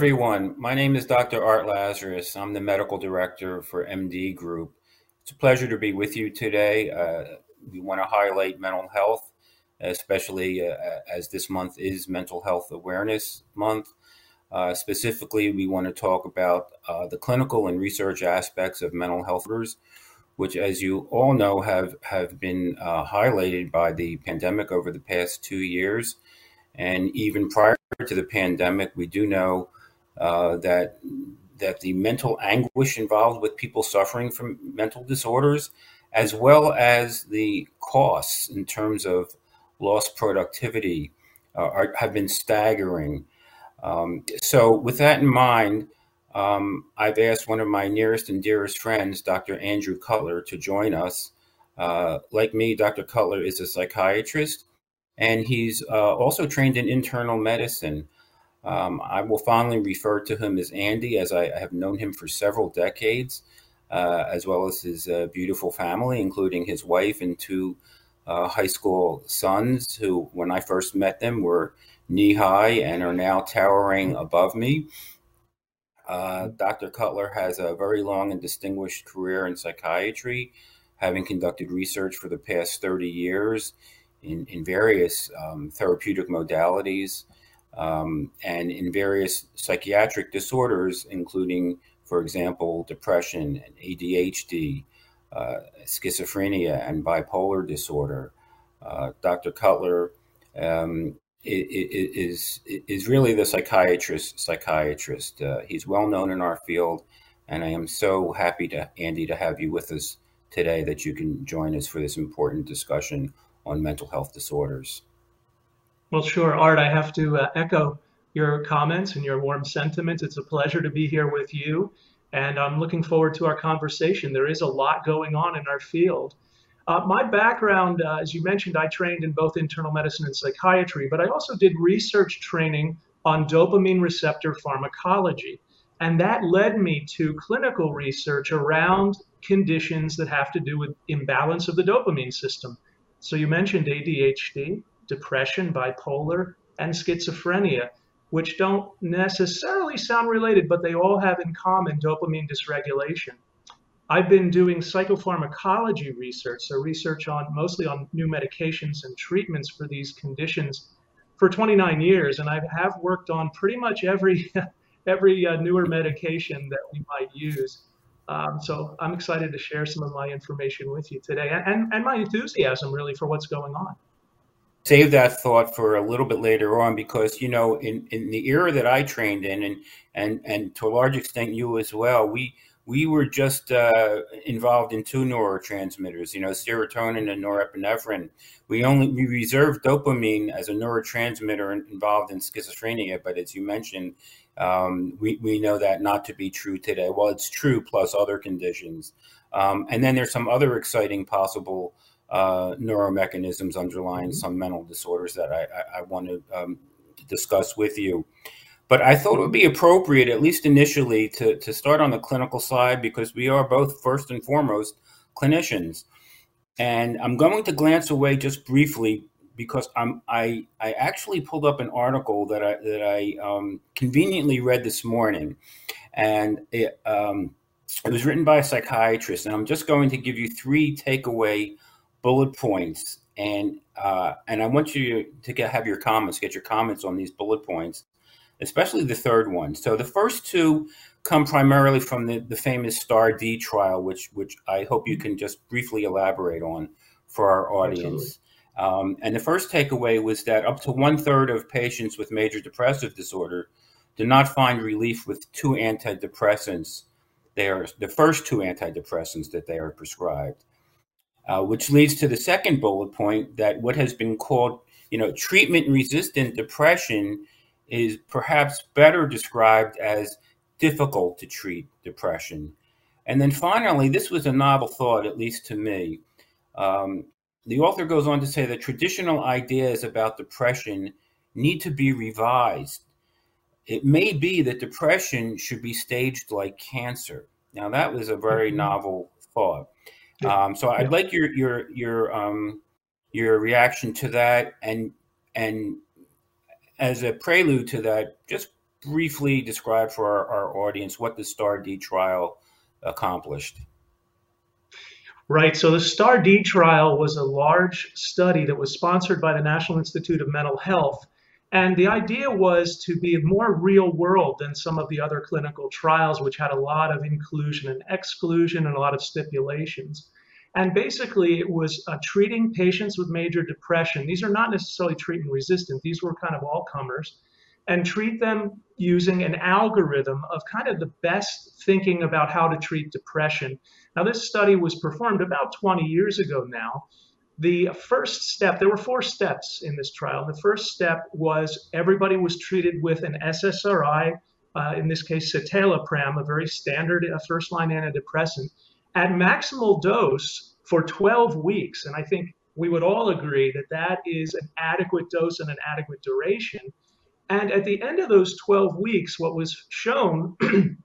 everyone. My name is Dr. Art Lazarus. I'm the medical director for MD Group. It's a pleasure to be with you today. Uh, we want to highlight mental health, especially uh, as this month is Mental Health Awareness Month. Uh, specifically, we want to talk about uh, the clinical and research aspects of mental health disorders, which, as you all know, have have been uh, highlighted by the pandemic over the past two years. And even prior to the pandemic, we do know uh, that that the mental anguish involved with people suffering from mental disorders, as well as the costs in terms of lost productivity, uh, are, have been staggering. Um, so, with that in mind, um, I've asked one of my nearest and dearest friends, Dr. Andrew Cutler, to join us. Uh, like me, Dr. Cutler is a psychiatrist, and he's uh, also trained in internal medicine. Um, I will fondly refer to him as Andy, as I, I have known him for several decades, uh, as well as his uh, beautiful family, including his wife and two uh, high school sons, who, when I first met them, were knee high and are now towering above me. Uh, Dr. Cutler has a very long and distinguished career in psychiatry, having conducted research for the past 30 years in, in various um, therapeutic modalities um, and in various psychiatric disorders, including, for example, depression and ADHD, uh, schizophrenia, and bipolar disorder. Uh, Dr. Cutler um, is is really the psychiatrist. Psychiatrist. Uh, he's well known in our field, and I am so happy to Andy to have you with us today that you can join us for this important discussion on mental health disorders. Well, sure, Art. I have to uh, echo your comments and your warm sentiments. It's a pleasure to be here with you, and I'm looking forward to our conversation. There is a lot going on in our field. Uh, my background, uh, as you mentioned, I trained in both internal medicine and psychiatry, but I also did research training on dopamine receptor pharmacology. And that led me to clinical research around conditions that have to do with imbalance of the dopamine system. So you mentioned ADHD depression, bipolar, and schizophrenia, which don't necessarily sound related, but they all have in common dopamine dysregulation. I've been doing psychopharmacology research, so research on mostly on new medications and treatments for these conditions for 29 years, and I have worked on pretty much every every uh, newer medication that we might use. Um, so I'm excited to share some of my information with you today, and, and my enthusiasm really for what's going on save that thought for a little bit later on because you know in, in the era that I trained in and and and to a large extent you as well we we were just uh, involved in two neurotransmitters you know serotonin and norepinephrine. We only we reserved dopamine as a neurotransmitter involved in schizophrenia but as you mentioned um, we, we know that not to be true today. Well it's true plus other conditions. Um, and then there's some other exciting possible uh, neuromechanisms underlying mm-hmm. some mental disorders that I, I, I want to um, discuss with you. But I thought it would be appropriate, at least initially, to, to start on the clinical side because we are both, first and foremost, clinicians. And I'm going to glance away just briefly because I'm, I, I actually pulled up an article that I, that I um, conveniently read this morning. And it, um, it was written by a psychiatrist. And I'm just going to give you three takeaway bullet points, and uh, and I want you to get have your comments, get your comments on these bullet points, especially the third one. So the first two come primarily from the, the famous Star D trial, which which I hope you can just briefly elaborate on for our audience. Um, and the first takeaway was that up to one third of patients with major depressive disorder did not find relief with two antidepressants. They are the first two antidepressants that they are prescribed uh, which leads to the second bullet point that what has been called, you know, treatment resistant depression is perhaps better described as difficult to treat depression. And then finally, this was a novel thought, at least to me. Um, the author goes on to say that traditional ideas about depression need to be revised. It may be that depression should be staged like cancer. Now, that was a very mm-hmm. novel thought. Um, so I'd like your your your um, your reaction to that, and and as a prelude to that, just briefly describe for our, our audience what the STAR-D trial accomplished? Right. So the STAR-D trial was a large study that was sponsored by the National Institute of Mental Health. And the idea was to be more real world than some of the other clinical trials, which had a lot of inclusion and exclusion and a lot of stipulations. And basically, it was uh, treating patients with major depression. These are not necessarily treatment resistant, these were kind of all comers, and treat them using an algorithm of kind of the best thinking about how to treat depression. Now, this study was performed about 20 years ago now. The first step, there were four steps in this trial. The first step was everybody was treated with an SSRI, uh, in this case, citalopram, a very standard first line antidepressant, at maximal dose for 12 weeks. And I think we would all agree that that is an adequate dose and an adequate duration. And at the end of those 12 weeks, what was shown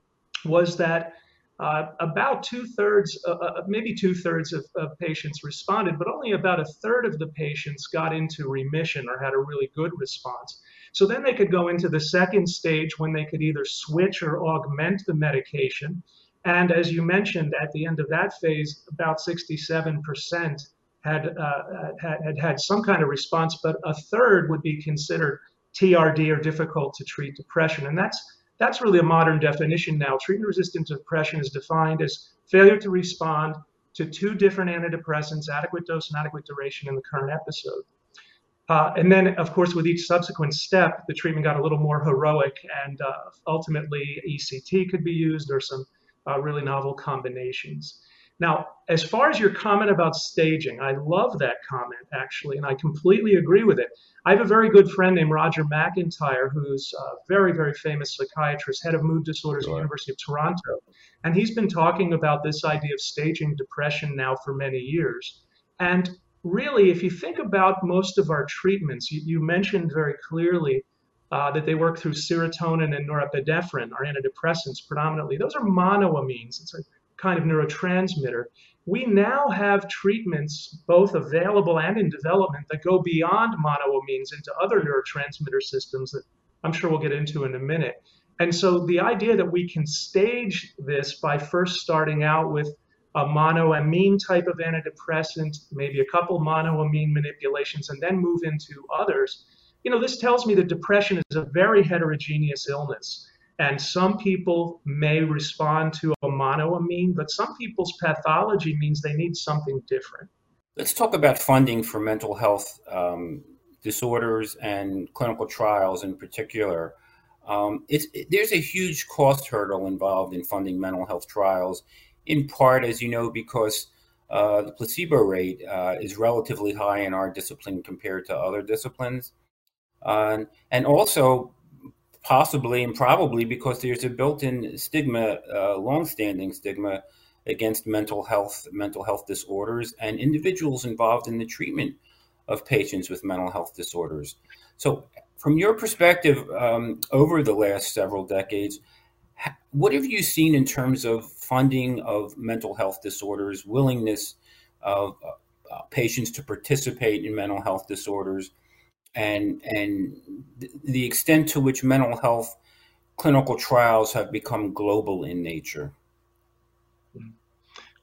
was that uh, about two thirds, uh, uh, maybe two thirds of, of, patients responded, but only about a third of the patients got into remission or had a really good response. So then they could go into the second stage when they could either switch or augment the medication. And as you mentioned, at the end of that phase, about 67% had, uh, had, had had some kind of response, but a third would be considered TRD or difficult to treat depression. And that's that's really a modern definition now. Treatment resistant depression is defined as failure to respond to two different antidepressants, adequate dose and adequate duration in the current episode. Uh, and then, of course, with each subsequent step, the treatment got a little more heroic, and uh, ultimately ECT could be used or some uh, really novel combinations. Now, as far as your comment about staging, I love that comment actually, and I completely agree with it. I have a very good friend named Roger McIntyre, who's a very, very famous psychiatrist, head of mood disorders sure. at the University of Toronto. And he's been talking about this idea of staging depression now for many years. And really, if you think about most of our treatments, you, you mentioned very clearly uh, that they work through serotonin and norepinephrine, our antidepressants predominantly. Those are monoamines. It's a kind of neurotransmitter. We now have treatments, both available and in development, that go beyond monoamines into other neurotransmitter systems that I'm sure we'll get into in a minute. And so the idea that we can stage this by first starting out with a monoamine type of antidepressant, maybe a couple monoamine manipulations, and then move into others, you know, this tells me that depression is a very heterogeneous illness. And some people may respond to a monoamine, but some people's pathology means they need something different. Let's talk about funding for mental health um, disorders and clinical trials in particular. Um, it, there's a huge cost hurdle involved in funding mental health trials, in part, as you know, because uh, the placebo rate uh, is relatively high in our discipline compared to other disciplines. Uh, and also possibly and probably because there's a built-in stigma, uh, long-standing stigma against mental health, mental health disorders, and individuals involved in the treatment of patients with mental health disorders. So, from your perspective, um, over the last several decades, what have you seen in terms of funding of mental health disorders, willingness of uh, patients to participate in mental health disorders? And and the extent to which mental health clinical trials have become global in nature.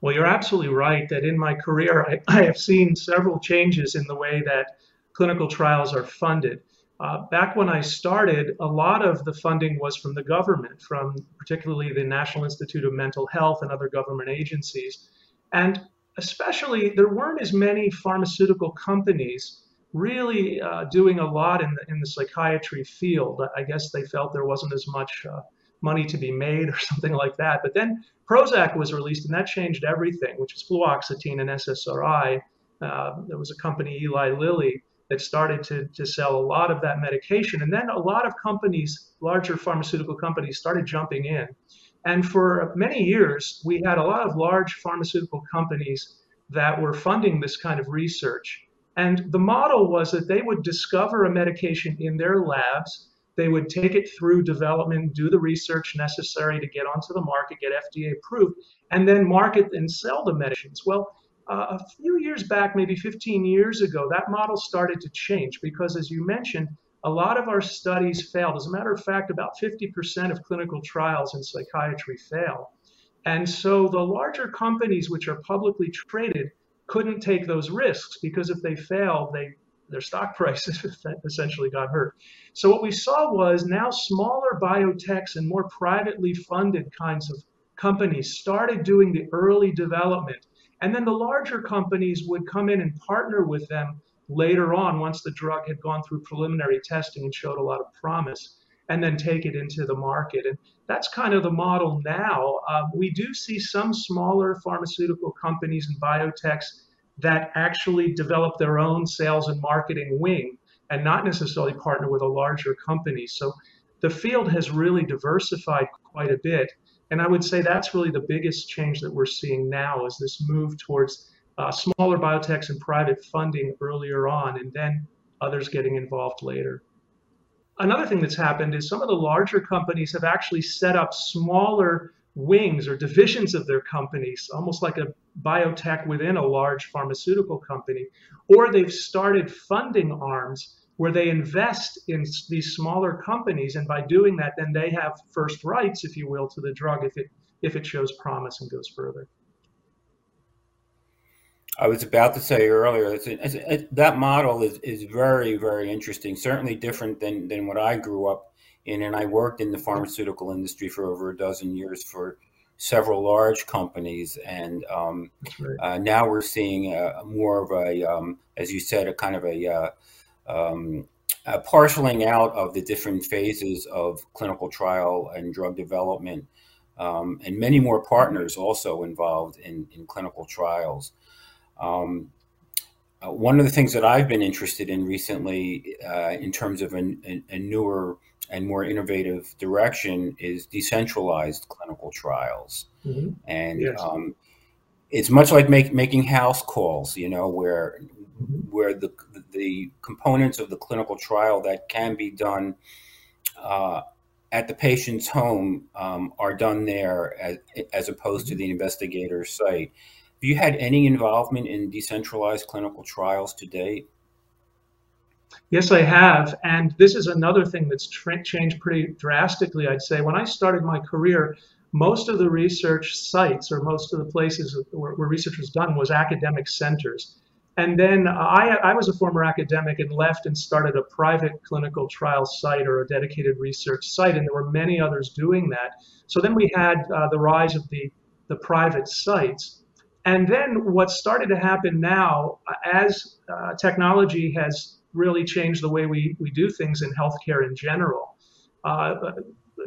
Well, you're absolutely right that in my career, I, I have seen several changes in the way that clinical trials are funded. Uh, back when I started, a lot of the funding was from the government, from particularly the National Institute of Mental Health and other government agencies. And especially, there weren't as many pharmaceutical companies really uh, doing a lot in the, in the psychiatry field. I guess they felt there wasn't as much uh, money to be made or something like that. But then Prozac was released, and that changed everything, which is fluoxetine and SSRI. Uh, there was a company, Eli Lilly, that started to, to sell a lot of that medication. And then a lot of companies, larger pharmaceutical companies, started jumping in. And for many years, we had a lot of large pharmaceutical companies that were funding this kind of research. And the model was that they would discover a medication in their labs, they would take it through development, do the research necessary to get onto the market, get FDA approved, and then market and sell the medicines. Well, uh, a few years back, maybe 15 years ago, that model started to change because, as you mentioned, a lot of our studies failed. As a matter of fact, about 50% of clinical trials in psychiatry fail. And so the larger companies, which are publicly traded, couldn't take those risks because if they failed, they their stock prices essentially got hurt. So what we saw was now smaller biotechs and more privately funded kinds of companies started doing the early development. And then the larger companies would come in and partner with them later on once the drug had gone through preliminary testing and showed a lot of promise and then take it into the market. And that's kind of the model now. Uh, we do see some smaller pharmaceutical companies and biotechs that actually develop their own sales and marketing wing and not necessarily partner with a larger company. So the field has really diversified quite a bit. And I would say that's really the biggest change that we're seeing now is this move towards uh, smaller biotechs and private funding earlier on, and then others getting involved later. Another thing that's happened is some of the larger companies have actually set up smaller wings or divisions of their companies, almost like a biotech within a large pharmaceutical company, or they've started funding arms where they invest in these smaller companies, and by doing that, then they have first rights, if you will, to the drug if it if it shows promise and goes further. I was about to say earlier it's, it's, it, that model is, is very very interesting. Certainly different than than what I grew up in, and I worked in the pharmaceutical industry for over a dozen years for several large companies, and um, right. uh, now we're seeing a, more of a, um, as you said, a kind of a, uh, um, a parceling out of the different phases of clinical trial and drug development, um, and many more partners also involved in, in clinical trials. Um, uh, one of the things that I've been interested in recently, uh, in terms of a, a, newer and more innovative direction, is decentralized clinical trials. Mm-hmm. And yes. um, it's much like make, making house calls, you know, where mm-hmm. where the the components of the clinical trial that can be done uh, at the patient's home um, are done there as, as opposed to mm-hmm. the investigator's site. Have you had any involvement in decentralized clinical trials to date? Yes, I have. And this is another thing that's changed pretty drastically, I'd say. When I started my career, most of the research sites or most of the places where, where research was done was academic centers. And then I, I, was a former academic and left and started a private clinical trial site or a dedicated research site, and there were many others doing that. So then we had uh, the rise of the, the private sites. And then what started to happen now, as uh, technology has really changed the way we, we do things in healthcare in general, uh, uh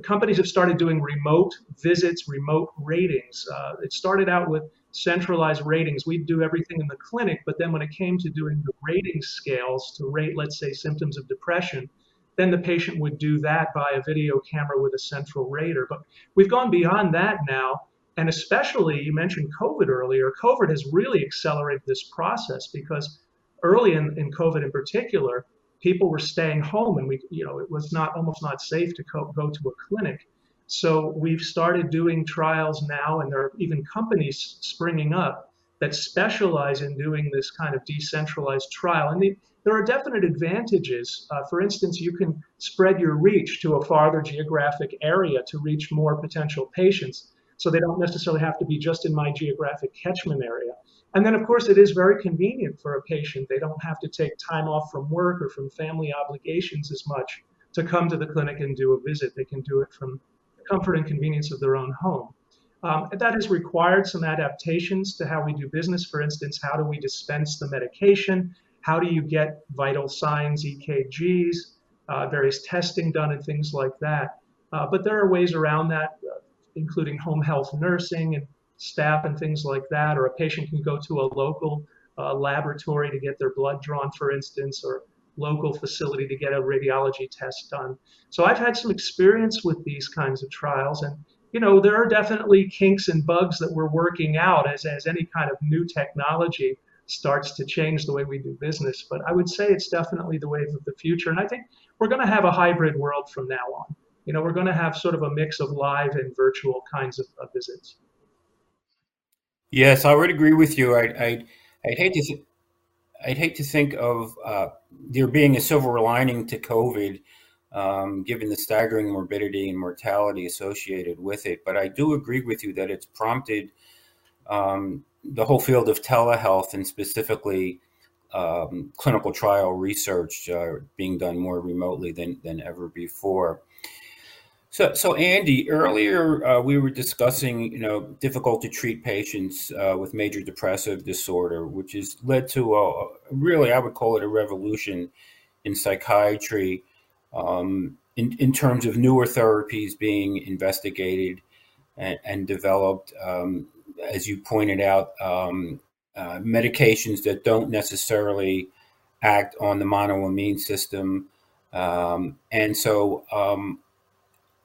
companies have started doing remote visits, remote ratings. Uh, it started out with centralized ratings. We'd do everything in the clinic, but then when it came to doing the rating scales to rate, let's say, symptoms of depression, then the patient would do that by a video camera with a central rater. But we've gone beyond that now and especially, you mentioned COVID earlier. COVID has really accelerated this process because early in, in COVID in particular, people were staying home and we, you know, it was not almost not safe to co- go to a clinic. So we've started doing trials now, and there are even companies springing up that specialize in doing this kind of decentralized trial. And the, there are definite advantages. Uh, for instance, you can spread your reach to a farther geographic area to reach more potential patients so they don't necessarily have to be just in my geographic catchment area. And then, of course, it is very convenient for a patient. They don't have to take time off from work or from family obligations as much to come to the clinic and do a visit. They can do it from the comfort and convenience of their own home. Um, that has required some adaptations to how we do business. For instance, how do we dispense the medication? How do you get vital signs, EKGs, uh, various testing done, and things like that? Uh, but there are ways around that including home health nursing and staff and things like that, or a patient can go to a local uh, laboratory to get their blood drawn, for instance, or local facility to get a radiology test done. So I've had some experience with these kinds of trials, and you know there are definitely kinks and bugs that we're working out as as any kind of new technology starts to change the way we do business. But I would say it's definitely the wave of the future, and I think we're going to have a hybrid world from now on you know, we're going to have sort of a mix of live and virtual kinds of, of visits. Yes, I would agree with you. I, I, I'd hate to, I'd hate to think of uh, there being a silver lining to COVID, um, given the staggering morbidity and mortality associated with it. But I do agree with you that it's prompted um, the whole field of telehealth and specifically um, clinical trial research uh, being done more remotely than, than ever before. So, so Andy, earlier uh, we were discussing, you know, difficult to treat patients uh, with major depressive disorder, which has led to a really, I would call it a revolution in psychiatry um, in, in terms of newer therapies being investigated and, and developed. Um, as you pointed out, um, uh, medications that don't necessarily act on the monoamine system. Um, and so um,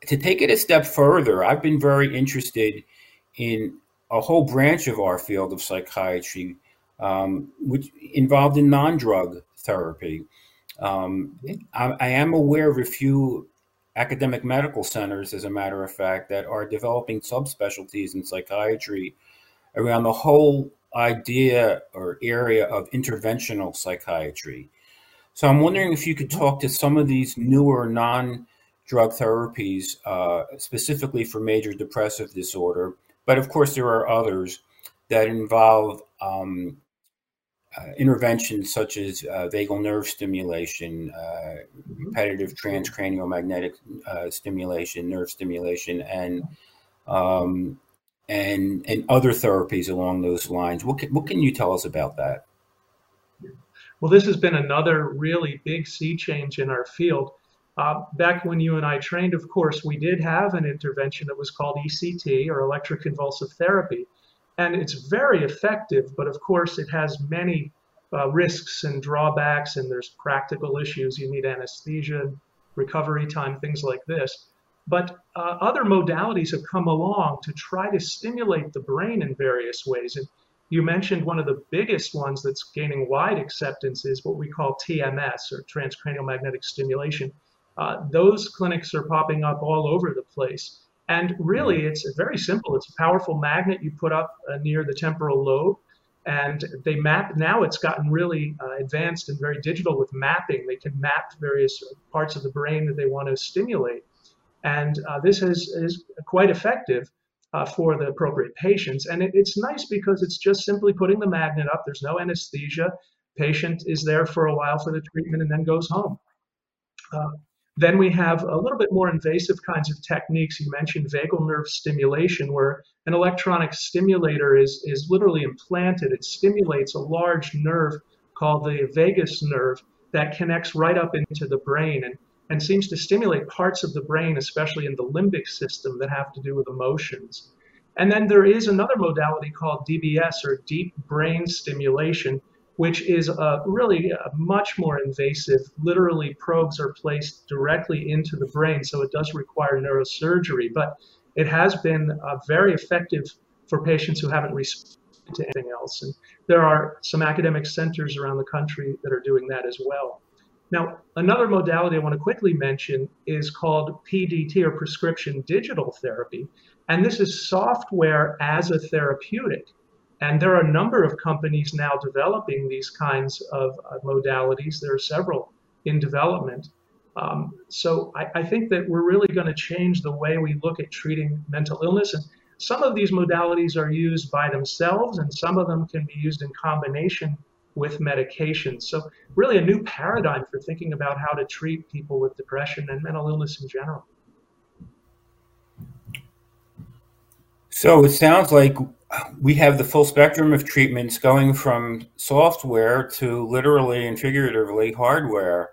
to take it a step further, I've been very interested in a whole branch of our field of psychiatry, um, which involved in non-drug therapy. Um, I, I, am aware of a few academic medical centers, as a matter of fact, that are developing subspecialties in psychiatry around the whole idea or area of interventional psychiatry. So I'm wondering if you could talk to some of these newer non drug therapies, uh, specifically for major depressive disorder. But of course, there are others that involve um, uh, interventions such as uh, vagal nerve stimulation, uh, mm-hmm. repetitive transcranial magnetic uh, stimulation, nerve stimulation, and um, and and other therapies along those lines. What can, what can you tell us about that? Well, this has been another really big sea change in our field. Uh, back when you and I trained, of course, we did have an intervention that was called ECT or electroconvulsive therapy. And it's very effective, but of course, it has many uh, risks and drawbacks, and there's practical issues. You need anesthesia, recovery time, things like this. But uh, other modalities have come along to try to stimulate the brain in various ways. And you mentioned one of the biggest ones that's gaining wide acceptance is what we call TMS or transcranial magnetic stimulation. Uh, those clinics are popping up all over the place. And really, mm-hmm. it's very simple. It's a powerful magnet you put up uh, near the temporal lobe, and they map. Now it's gotten really uh, advanced and very digital with mapping. They can map various parts of the brain that they want to stimulate, and uh, this is, is quite effective uh, for the appropriate patients. And it, it's nice because it's just simply putting the magnet up. There's no anesthesia. Patient is there for a while for the treatment and then goes home. Uh, then we have a little bit more invasive kinds of techniques. You mentioned vagal nerve stimulation, where an electronic stimulator is, is literally implanted. It stimulates a large nerve called the vagus nerve that connects right up into the brain and, and seems to stimulate parts of the brain, especially in the limbic system, that have to do with emotions. And then there is another modality called DBS or deep brain stimulation, which is uh, really a much more invasive. Literally, probes are placed directly into the brain, so it does require neurosurgery. But it has been uh, very effective for patients who haven't responded to anything else. And there are some academic centers around the country that are doing that as well. Now, another modality I want to quickly mention is called PDT or prescription digital therapy. And this is software as a therapeutic. And there are a number of companies now developing these kinds of uh, modalities. There are several in development. Um, so I, I, think that we're really going to change the way we look at treating mental illness. And some of these modalities are used by themselves, and some of them can be used in combination with medications. So really a new paradigm for thinking about how to treat people with depression and mental illness in general. So it sounds like we have the full spectrum of treatments going from software to literally and figuratively hardware.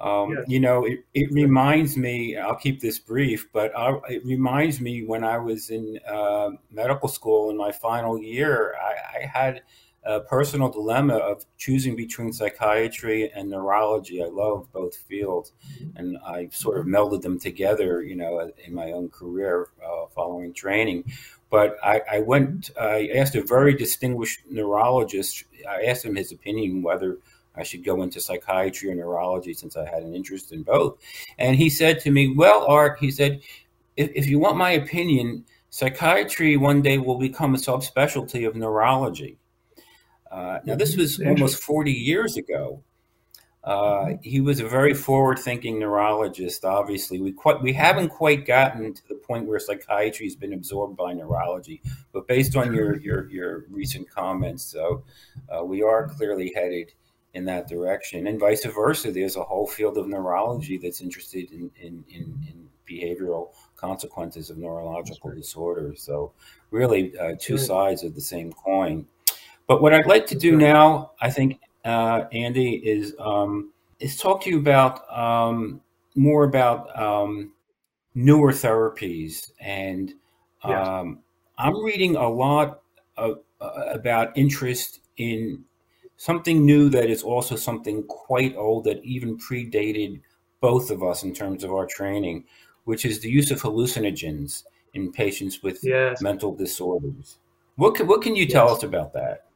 Um, yes. You know, it, it reminds me, I'll keep this brief, but I, it reminds me when I was in uh, medical school in my final year, I, I had a personal dilemma of choosing between psychiatry and neurology. I love both fields, and I sort of melded them together, you know, in my own career uh, following training. But I, I, went, I asked a very distinguished neurologist, I asked him his opinion whether I should go into psychiatry or neurology since I had an interest in both. And he said to me, Well, Art, he said, if, if you want my opinion, psychiatry one day will become a subspecialty of neurology Uh, now, this was almost 40 years ago. Uh, he was a very forward-thinking neurologist. Obviously, we quite we haven't quite gotten to the point where psychiatry has been absorbed by neurology. But based on your your, your recent comments, so uh, we are clearly headed in that direction, and vice versa. There's a whole field of neurology that's interested in in, in, in behavioral consequences of neurological disorders. So, really, uh, two sides of the same coin. But what I'd like to do now, I think, uh, Andy, is um, is talk to you about um, more about um, newer therapies, and um, I'm reading a lot of, uh, about interest in something new that is also something quite old that even predated both of us in terms of our training, which is the use of hallucinogens in patients with yes. mental disorders. What can, what can you tell yes. us about that?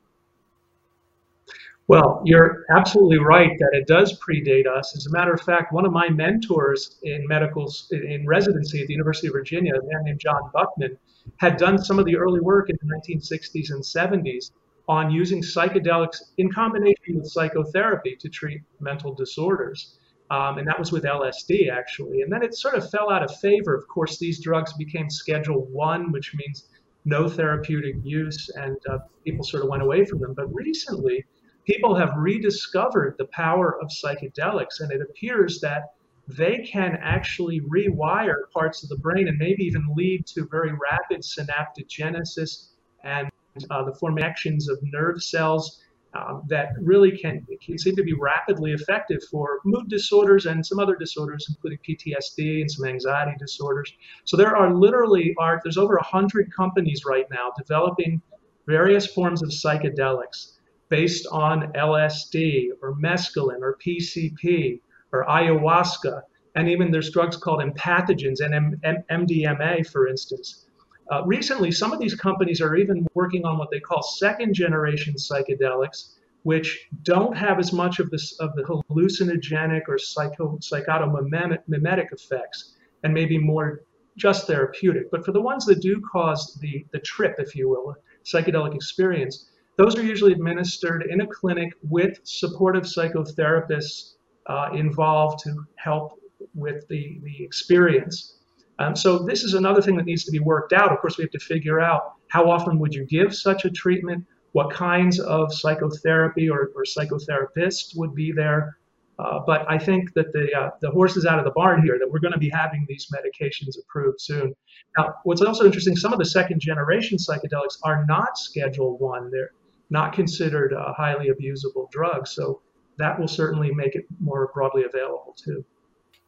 Well, you're absolutely right that it does predate us. As a matter of fact, one of my mentors in medical in residency at the University of Virginia, a man named John Buckman, had done some of the early work in the 1960s and 70s on using psychedelics in combination with psychotherapy to treat mental disorders. Um, and that was with LSD actually. And then it sort of fell out of favor. Of course, these drugs became Schedule One, which means no therapeutic use, and uh, people sort of went away from them. But recently, people have rediscovered the power of psychedelics, and it appears that they can actually rewire parts of the brain and maybe even lead to very rapid synaptogenesis and uh, the formations of nerve cells um, that really can, can seem to be rapidly effective for mood disorders and some other disorders, including PTSD and some anxiety disorders. So there are literally are there's over hundred companies right now developing various forms of psychedelics based on LSD or mescaline or PCP or ayahuasca, and even there's drugs called empathogens and MDMA, for instance. Uh, recently, some of these companies are even working on what they call second generation psychedelics, which don't have as much of, this, of the hallucinogenic or psycho, psychotomimetic effects and maybe more just therapeutic. But for the ones that do cause the, the trip, if you will, psychedelic experience, those are usually administered in a clinic with supportive psychotherapists uh, involved to help with the, the experience. Um, so this is another thing that needs to be worked out. Of course, we have to figure out how often would you give such a treatment, what kinds of psychotherapy or, or psychotherapists would be there. Uh, but I think that the uh, the horse is out of the barn here. That we're going to be having these medications approved soon. Now, what's also interesting, some of the second generation psychedelics are not Schedule One. They're not considered a highly abusable drug. So that will certainly make it more broadly available too.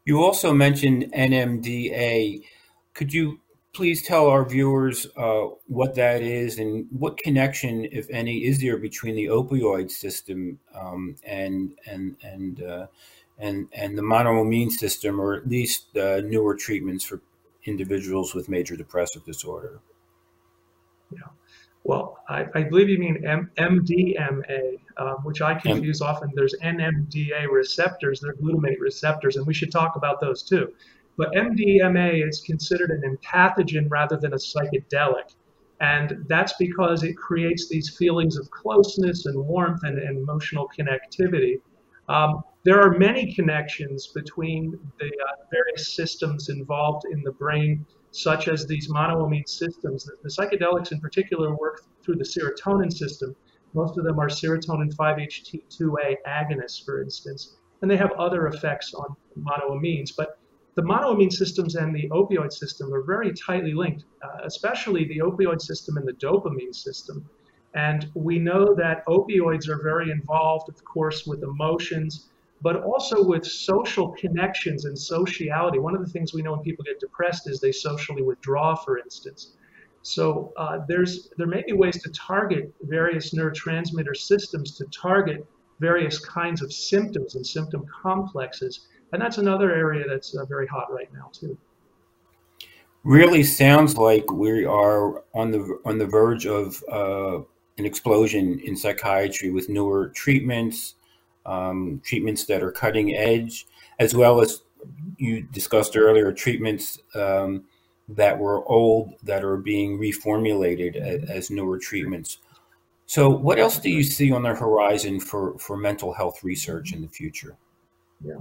You also mentioned NMDA. Could you please tell our viewers uh, what that is and what connection, if any, is there between the opioid system um, and and and uh, and and the monoamine system, or at least uh, newer treatments for individuals with major depressive disorder? Yeah. Well, I, I believe you mean M- MDMA, um, which I confuse M- often. There's NMDA receptors, they're glutamate receptors, and we should talk about those too. But MDMA is considered an empathogen rather than a psychedelic. And that's because it creates these feelings of closeness and warmth and, and emotional connectivity. Um, there are many connections between the uh, various systems involved in the brain such as these monoamine systems. The, the psychedelics in particular work through the serotonin system. Most of them are serotonin 5-HT2A agonists, for instance, and they have other effects on monoamines. But the monoamine systems and the opioid system are very tightly linked, uh, especially the opioid system and the dopamine system. And we know that opioids are very involved, of course, with emotions but also with social connections and sociality. One of the things we know when people get depressed is they socially withdraw, for instance. So uh, there's there may be ways to target various neurotransmitter systems to target various kinds of symptoms and symptom complexes, and that's another area that's uh, very hot right now too. Really sounds like we are on the on the verge of uh, an explosion in psychiatry with newer treatments, um, treatments that are cutting edge, as well as you discussed earlier, treatments um, that were old that are being reformulated as, as, newer treatments. So, what else do you see on the horizon for, for mental health research in the future? Yeah.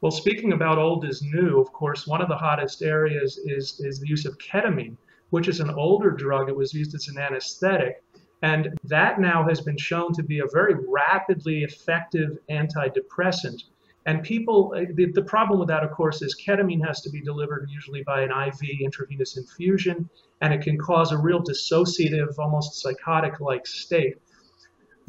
Well, speaking about old is new, of course, one of the hottest areas is, is the use of ketamine, which is an older drug. It was used as an anesthetic. And that now has been shown to be a very rapidly effective antidepressant. And people, uh, the, the problem with that, of course, is ketamine has to be delivered usually by an IV intravenous infusion, and it can cause a real dissociative, almost psychotic like state.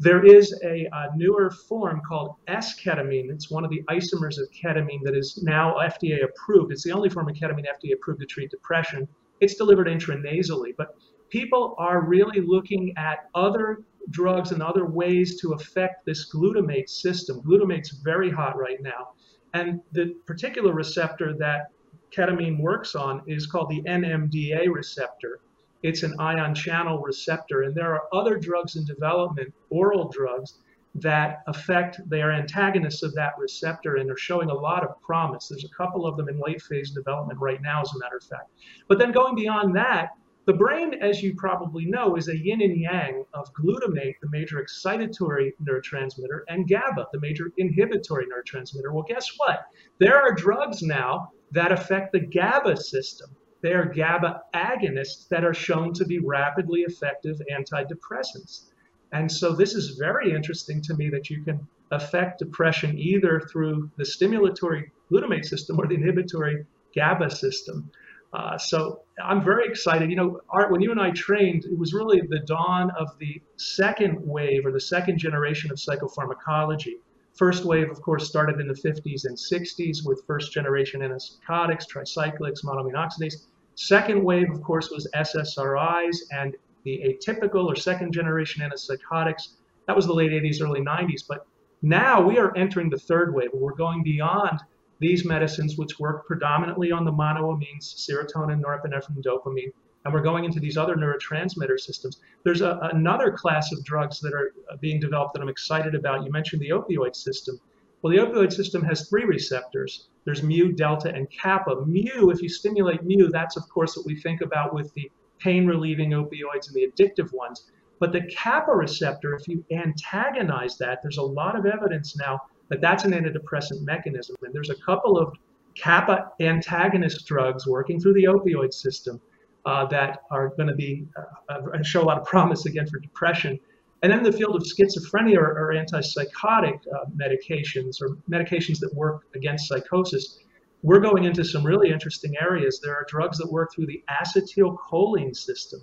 There is a, a, newer form called S-ketamine. It's one of the isomers of ketamine that is now FDA approved. It's the only form of ketamine FDA approved to treat depression. It's delivered intranasally, but people are really looking at other drugs and other ways to affect this glutamate system. Glutamate's very hot right now. And the particular receptor that ketamine works on is called the NMDA receptor. It's an ion channel receptor. And there are other drugs in development, oral drugs, that affect, they are antagonists of that receptor and are showing a lot of promise. There's a couple of them in late phase development right now, as a matter of fact. But then going beyond that, the brain, as you probably know, is a yin and yang of glutamate, the major excitatory neurotransmitter, and GABA, the major inhibitory neurotransmitter. Well, guess what? There are drugs now that affect the GABA system. They are GABA agonists that are shown to be rapidly effective antidepressants. And so this is very interesting to me that you can affect depression either through the stimulatory glutamate system or the inhibitory GABA system. Uh, so I'm very excited. You know, Art, when you and I trained, it was really the dawn of the second wave or the second generation of psychopharmacology. First wave, of course, started in the 50s and 60s with first generation antipsychotics, tricyclics, monoamine oxidase. Second wave, of course, was SSRIs and the atypical or second generation antipsychotics. That was the late 80s, early 90s. But now we are entering the third wave. We're going beyond these medicines, which work predominantly on the monoamines, serotonin, norepinephrine, dopamine, and we're going into these other neurotransmitter systems. There's a, another class of drugs that are uh, being developed that I'm excited about. You mentioned the opioid system. Well, the opioid system has three receptors. There's mu, delta, and kappa. Mu, if you stimulate mu, that's of course what we think about with the pain relieving opioids and the addictive ones. But the kappa receptor, if you antagonize that, there's a lot of evidence now that that's an antidepressant mechanism. And there's a couple of kappa antagonist drugs working through the opioid system uh, that are going to be uh, uh, show a lot of promise again for depression. And then the field of schizophrenia or, or antipsychotic uh, medications or medications that work against psychosis. We're going into some really interesting areas. There are drugs that work through the acetylcholine system,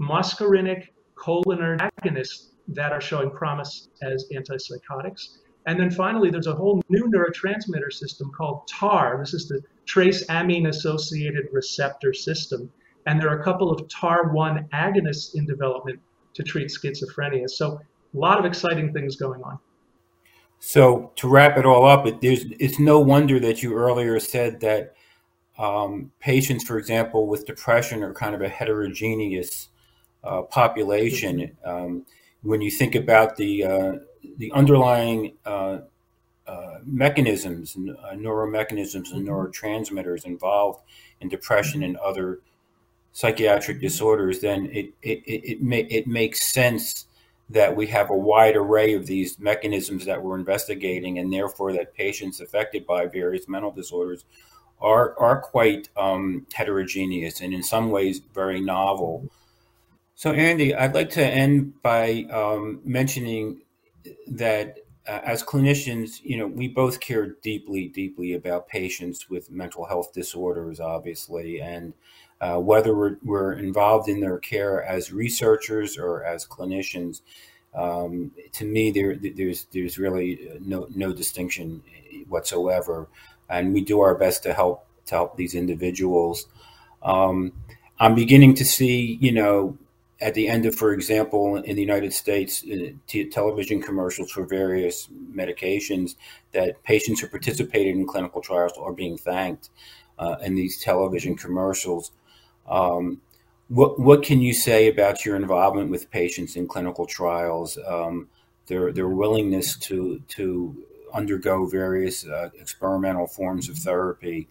muscarinic cholinergic agonists that are showing promise as antipsychotics. And then finally, there's a whole new neurotransmitter system called TAAR. This is the trace amine associated receptor system. And there are a couple of TAAR1 agonists in development to treat schizophrenia. So, a lot of exciting things going on. So, to wrap it all up, it, it's no wonder that you earlier said that um, patients, for example, with depression are kind of a heterogeneous uh, population. Mm-hmm. Um, when you think about the uh, the underlying uh, uh, mechanisms, uh, neuromechanisms, and mm-hmm. neurotransmitters involved in depression and other psychiatric disorders, then it it it, it, may, it makes sense that we have a wide array of these mechanisms that we're investigating, and therefore that patients affected by various mental disorders are are quite um, heterogeneous and in some ways very novel. So, Andy, I'd like to end by um, mentioning that uh, as clinicians, you know, we both care deeply, deeply about patients with mental health disorders, obviously, and uh, whether we're, we're, involved in their care as researchers or as clinicians. Um, to me, there, there's there's really no no distinction whatsoever, and we do our best to help to help these individuals. Um, I'm beginning to see, you know, at the end of, for example, in the United States, uh, t- television commercials for various medications, that patients who participated in clinical trials are being thanked uh, in these television commercials. Um, what what can you say about your involvement with patients in clinical trials? Um, their their willingness to to undergo various uh, experimental forms of therapy,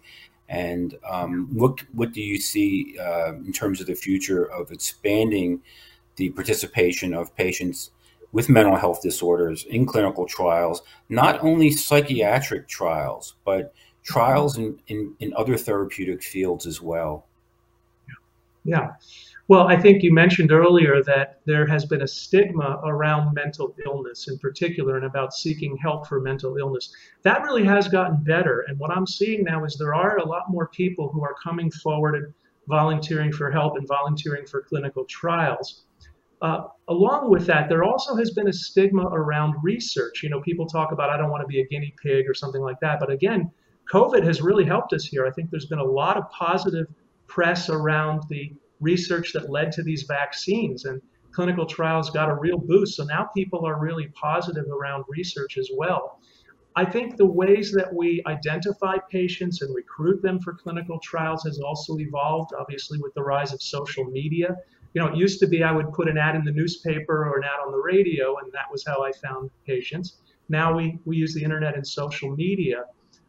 and um, what what do you see uh, in terms of the future of expanding the participation of patients with mental health disorders in clinical trials, not only psychiatric trials, but trials in, in, in other therapeutic fields as well. Yeah. Well, I think you mentioned earlier that there has been a stigma around mental illness in particular and about seeking help for mental illness. That really has gotten better. And what I'm seeing now is there are a lot more people who are coming forward and volunteering for help and volunteering for clinical trials. Uh, along with that, there also has been a stigma around research. You know, people talk about, I don't want to be a guinea pig or something like that. But again, COVID has really helped us here. I think there's been a lot of positive press around the research that led to these vaccines and clinical trials got a real boost. So now people are really positive around research as well. I think the ways that we identify patients and recruit them for clinical trials has also evolved, obviously, with the rise of social media. You know, it used to be I would put an ad in the newspaper or an ad on the radio, and that was how I found patients. Now we, we use the internet and social media.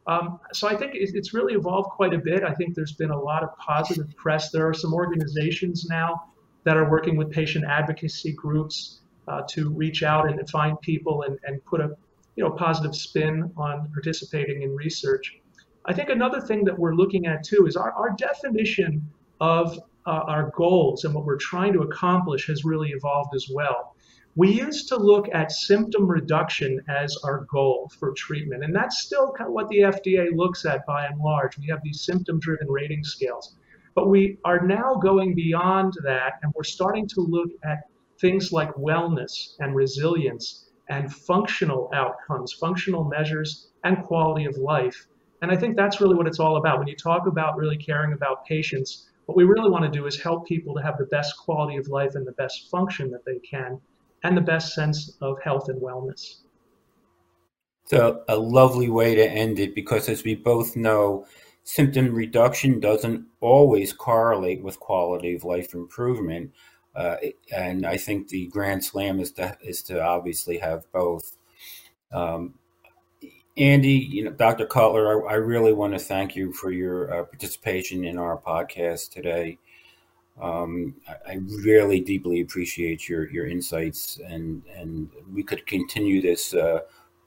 Um, so I think it's really evolved quite a bit. I think there's been a lot of positive press. There are some organizations now that are working with patient advocacy groups uh, to reach out and find people and, and put a you know positive spin on participating in research. I think another thing that we're looking at too is our, our definition of uh, our goals and what we're trying to accomplish has really evolved as well. We used to look at symptom reduction as our goal for treatment, and that's still kind of what the FDA looks at by and large. We have these symptom driven rating scales. But we are now going beyond that, and we're starting to look at things like wellness and resilience and functional outcomes, functional measures, and quality of life. And I think that's really what it's all about. When you talk about really caring about patients, what we really want to do is help people to have the best quality of life and the best function that they can and the best sense of health and wellness. So, a lovely way to end it because, as we both know, symptom reduction doesn't always correlate with quality of life improvement. Uh, and I think the grand slam is to, is to obviously have both. Um, Andy, you know, Dr. Cutler, I, I, really want to thank you for your uh, participation in our podcast today. Um, I, I, really deeply appreciate your your insights, and and we could continue this uh,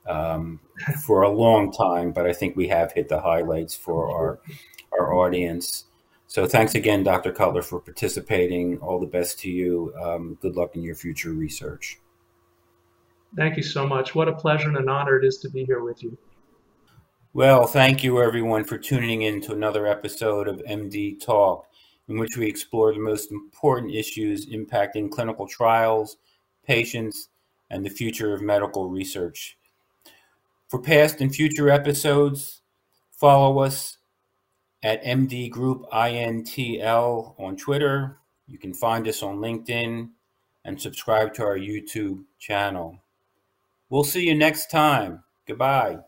um, for a long time, but I think we have hit the highlights for our our audience. So thanks again, Dr. Cutler, for participating. All the best to you. Um, good luck in your future research. Thank you so much. What a pleasure and an honor it is to be here with you. Well, thank you everyone for tuning in to another episode of MD Talk in which we explore the most important issues impacting clinical trials, patients, and the future of medical research. For past and future episodes, follow us at MD Group INTL on Twitter. You can find us on LinkedIn and subscribe to our YouTube channel. We'll see you next time. Goodbye.